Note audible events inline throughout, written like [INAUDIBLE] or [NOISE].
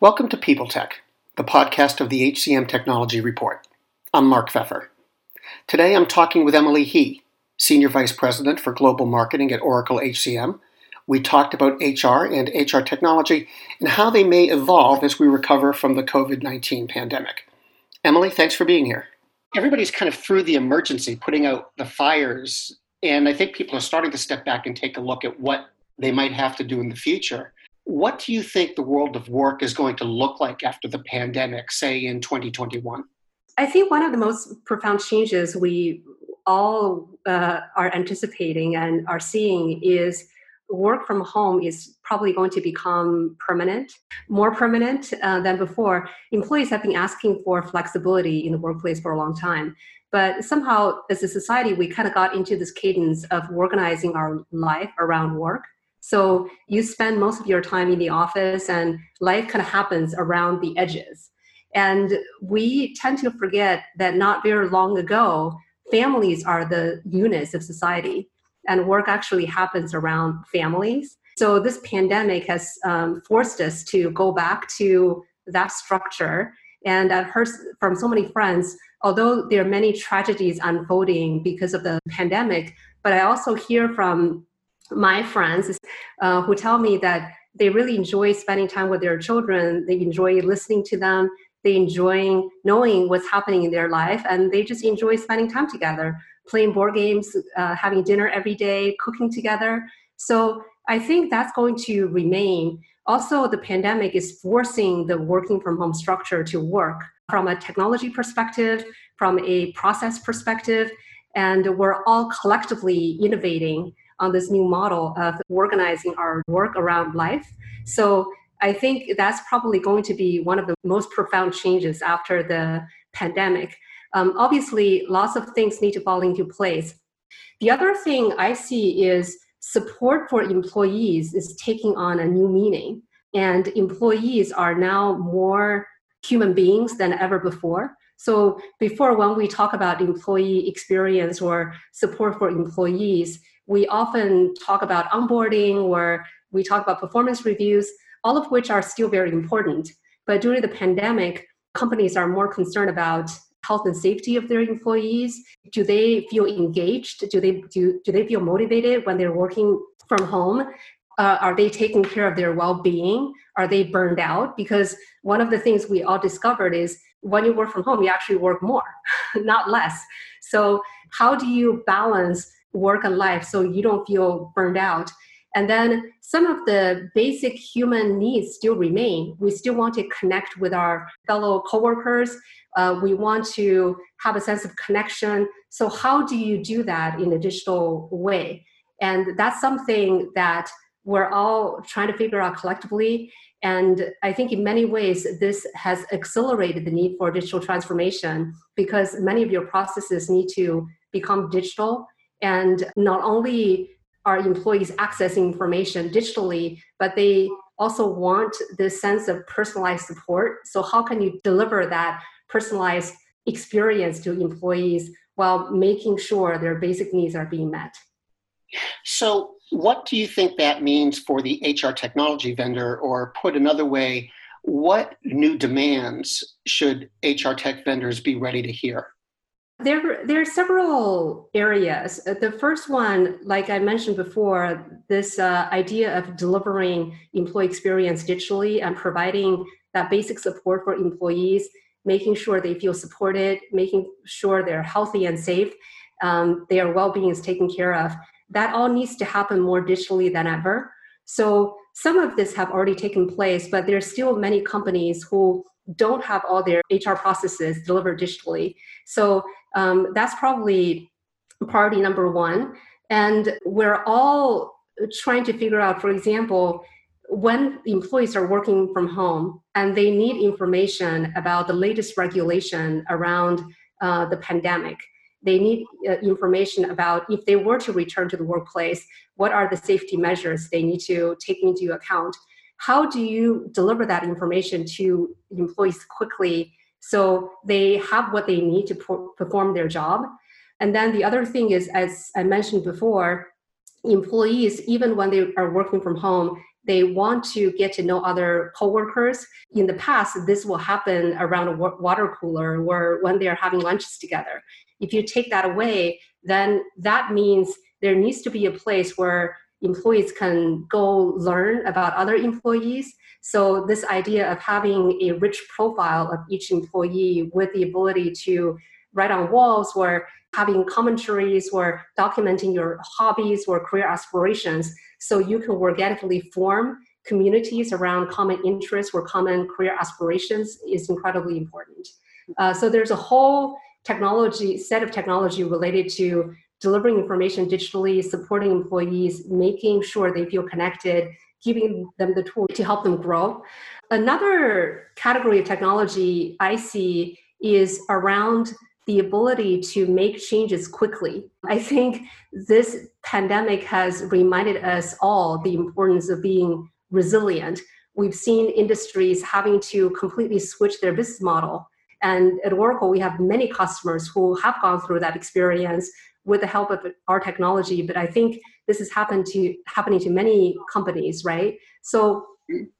Welcome to People Tech, the podcast of the HCM Technology Report. I'm Mark Feffer. Today I'm talking with Emily He, Senior Vice President for Global Marketing at Oracle HCM. We talked about HR and HR technology and how they may evolve as we recover from the COVID 19 pandemic. Emily, thanks for being here. Everybody's kind of through the emergency, putting out the fires, and I think people are starting to step back and take a look at what they might have to do in the future. What do you think the world of work is going to look like after the pandemic, say in 2021? I think one of the most profound changes we all uh, are anticipating and are seeing is work from home is probably going to become permanent, more permanent uh, than before. Employees have been asking for flexibility in the workplace for a long time. But somehow, as a society, we kind of got into this cadence of organizing our life around work. So you spend most of your time in the office and life kind of happens around the edges. And we tend to forget that not very long ago, families are the units of society and work actually happens around families. So this pandemic has um, forced us to go back to that structure. And I've heard from so many friends, although there are many tragedies unfolding because of the pandemic, but I also hear from my friends uh, who tell me that they really enjoy spending time with their children. They enjoy listening to them. They enjoy knowing what's happening in their life, and they just enjoy spending time together, playing board games, uh, having dinner every day, cooking together. So I think that's going to remain. Also, the pandemic is forcing the working from home structure to work from a technology perspective, from a process perspective, and we're all collectively innovating on this new model of organizing our work around life. So I think that's probably going to be one of the most profound changes after the pandemic. Um, obviously, lots of things need to fall into place. The other thing I see is support for employees is taking on a new meaning, and employees are now more human beings than ever before. So, before when we talk about employee experience or support for employees, we often talk about onboarding or we talk about performance reviews, all of which are still very important. But during the pandemic, companies are more concerned about health and safety of their employees. Do they feel engaged? Do they do, do they feel motivated when they're working from home? Uh, are they taking care of their well-being? Are they burned out? Because one of the things we all discovered is when you work from home, you actually work more, [LAUGHS] not less. So how do you balance work and life so you don't feel burned out. And then some of the basic human needs still remain. We still want to connect with our fellow coworkers. Uh, we want to have a sense of connection. So, how do you do that in a digital way? And that's something that we're all trying to figure out collectively. And I think in many ways, this has accelerated the need for digital transformation because many of your processes need to become digital and not only are employees accessing information digitally, but they also want this sense of personalized support. So, how can you deliver that personalized experience to employees while making sure their basic needs are being met? So, what do you think that means for the HR technology vendor, or put another way, what new demands should HR tech vendors be ready to hear? There, there are several areas. Uh, the first one, like I mentioned before, this uh, idea of delivering employee experience digitally and providing that basic support for employees, making sure they feel supported, making sure they're healthy and safe, um, their well-being is taken care of. That all needs to happen more digitally than ever. So some of this have already taken place, but there are still many companies who don't have all their HR processes delivered digitally. So um, that's probably priority number one. And we're all trying to figure out, for example, when employees are working from home and they need information about the latest regulation around uh, the pandemic. They need uh, information about if they were to return to the workplace, what are the safety measures they need to take into account. How do you deliver that information to employees quickly so they have what they need to perform their job. And then the other thing is, as I mentioned before, employees, even when they are working from home, they want to get to know other coworkers. In the past, this will happen around a water cooler or when they're having lunches together. If you take that away, then that means there needs to be a place where employees can go learn about other employees. So, this idea of having a rich profile of each employee with the ability to write on walls or having commentaries or documenting your hobbies or career aspirations so you can organically form communities around common interests or common career aspirations is incredibly important. Uh, so there's a whole technology set of technology related to delivering information digitally, supporting employees, making sure they feel connected, giving them the tool to help them grow. Another category of technology I see is around the ability to make changes quickly. I think this pandemic has reminded us all the importance of being resilient. We've seen industries having to completely switch their business model. And at Oracle, we have many customers who have gone through that experience with the help of our technology. But I think this is happened to happening to many companies, right? So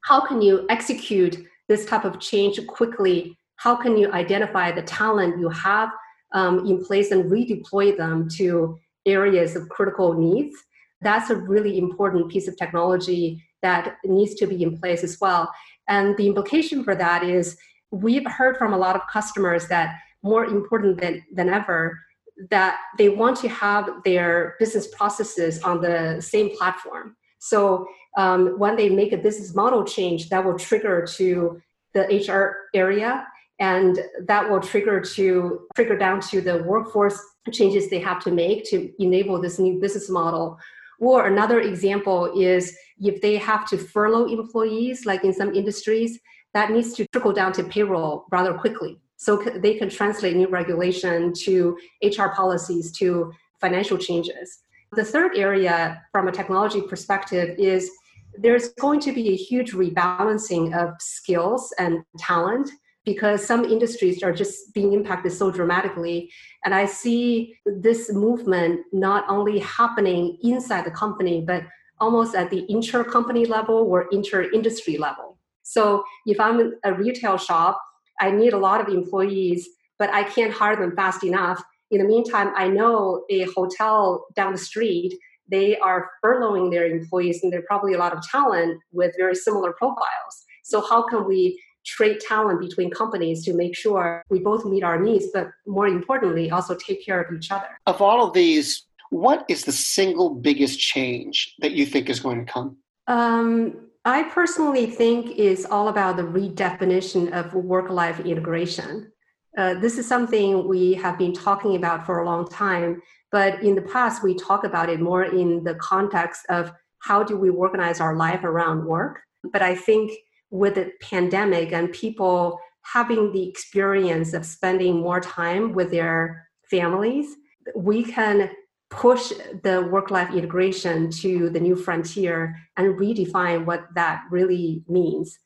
how can you execute this type of change quickly how can you identify the talent you have um, in place and redeploy them to areas of critical needs? That's a really important piece of technology that needs to be in place as well. And the implication for that is we've heard from a lot of customers that more important than, than ever, that they want to have their business processes on the same platform. So um, when they make a business model change, that will trigger to the HR area and that will trigger to trigger down to the workforce changes they have to make to enable this new business model or another example is if they have to furlough employees like in some industries that needs to trickle down to payroll rather quickly so they can translate new regulation to hr policies to financial changes the third area from a technology perspective is there's going to be a huge rebalancing of skills and talent because some industries are just being impacted so dramatically. And I see this movement not only happening inside the company, but almost at the inter company level or inter industry level. So if I'm a retail shop, I need a lot of employees, but I can't hire them fast enough. In the meantime, I know a hotel down the street, they are furloughing their employees, and they're probably a lot of talent with very similar profiles. So, how can we trade talent between companies to make sure we both meet our needs, but more importantly, also take care of each other. Of all of these, what is the single biggest change that you think is going to come? Um, I personally think is all about the redefinition of work-life integration. Uh, this is something we have been talking about for a long time, but in the past we talk about it more in the context of how do we organize our life around work. But I think with the pandemic and people having the experience of spending more time with their families, we can push the work life integration to the new frontier and redefine what that really means.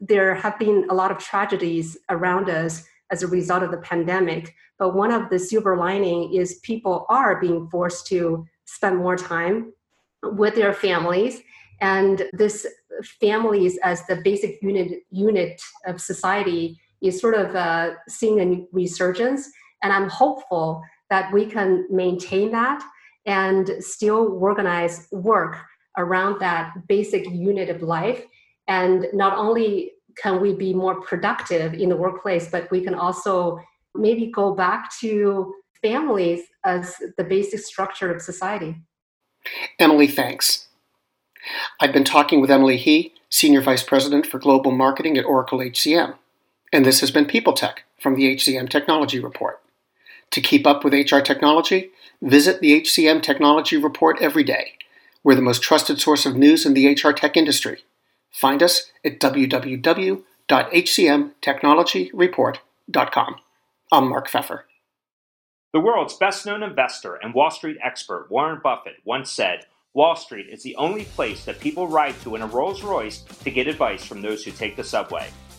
There have been a lot of tragedies around us as a result of the pandemic, but one of the silver lining is people are being forced to spend more time with their families and this families as the basic unit unit of society is sort of uh, seeing a resurgence and i'm hopeful that we can maintain that and still organize work around that basic unit of life. And not only can we be more productive in the workplace but we can also maybe go back to families as the basic structure of society. Emily thanks. I've been talking with Emily He, Senior Vice President for Global Marketing at Oracle HCM, and this has been People Tech from the HCM Technology Report. To keep up with HR technology, visit the HCM Technology Report every day. We're the most trusted source of news in the HR tech industry. Find us at www.hcmtechnologyreport.com. I'm Mark Feffer. The world's best known investor and Wall Street expert Warren Buffett once said, Wall Street is the only place that people ride to in a Rolls Royce to get advice from those who take the subway.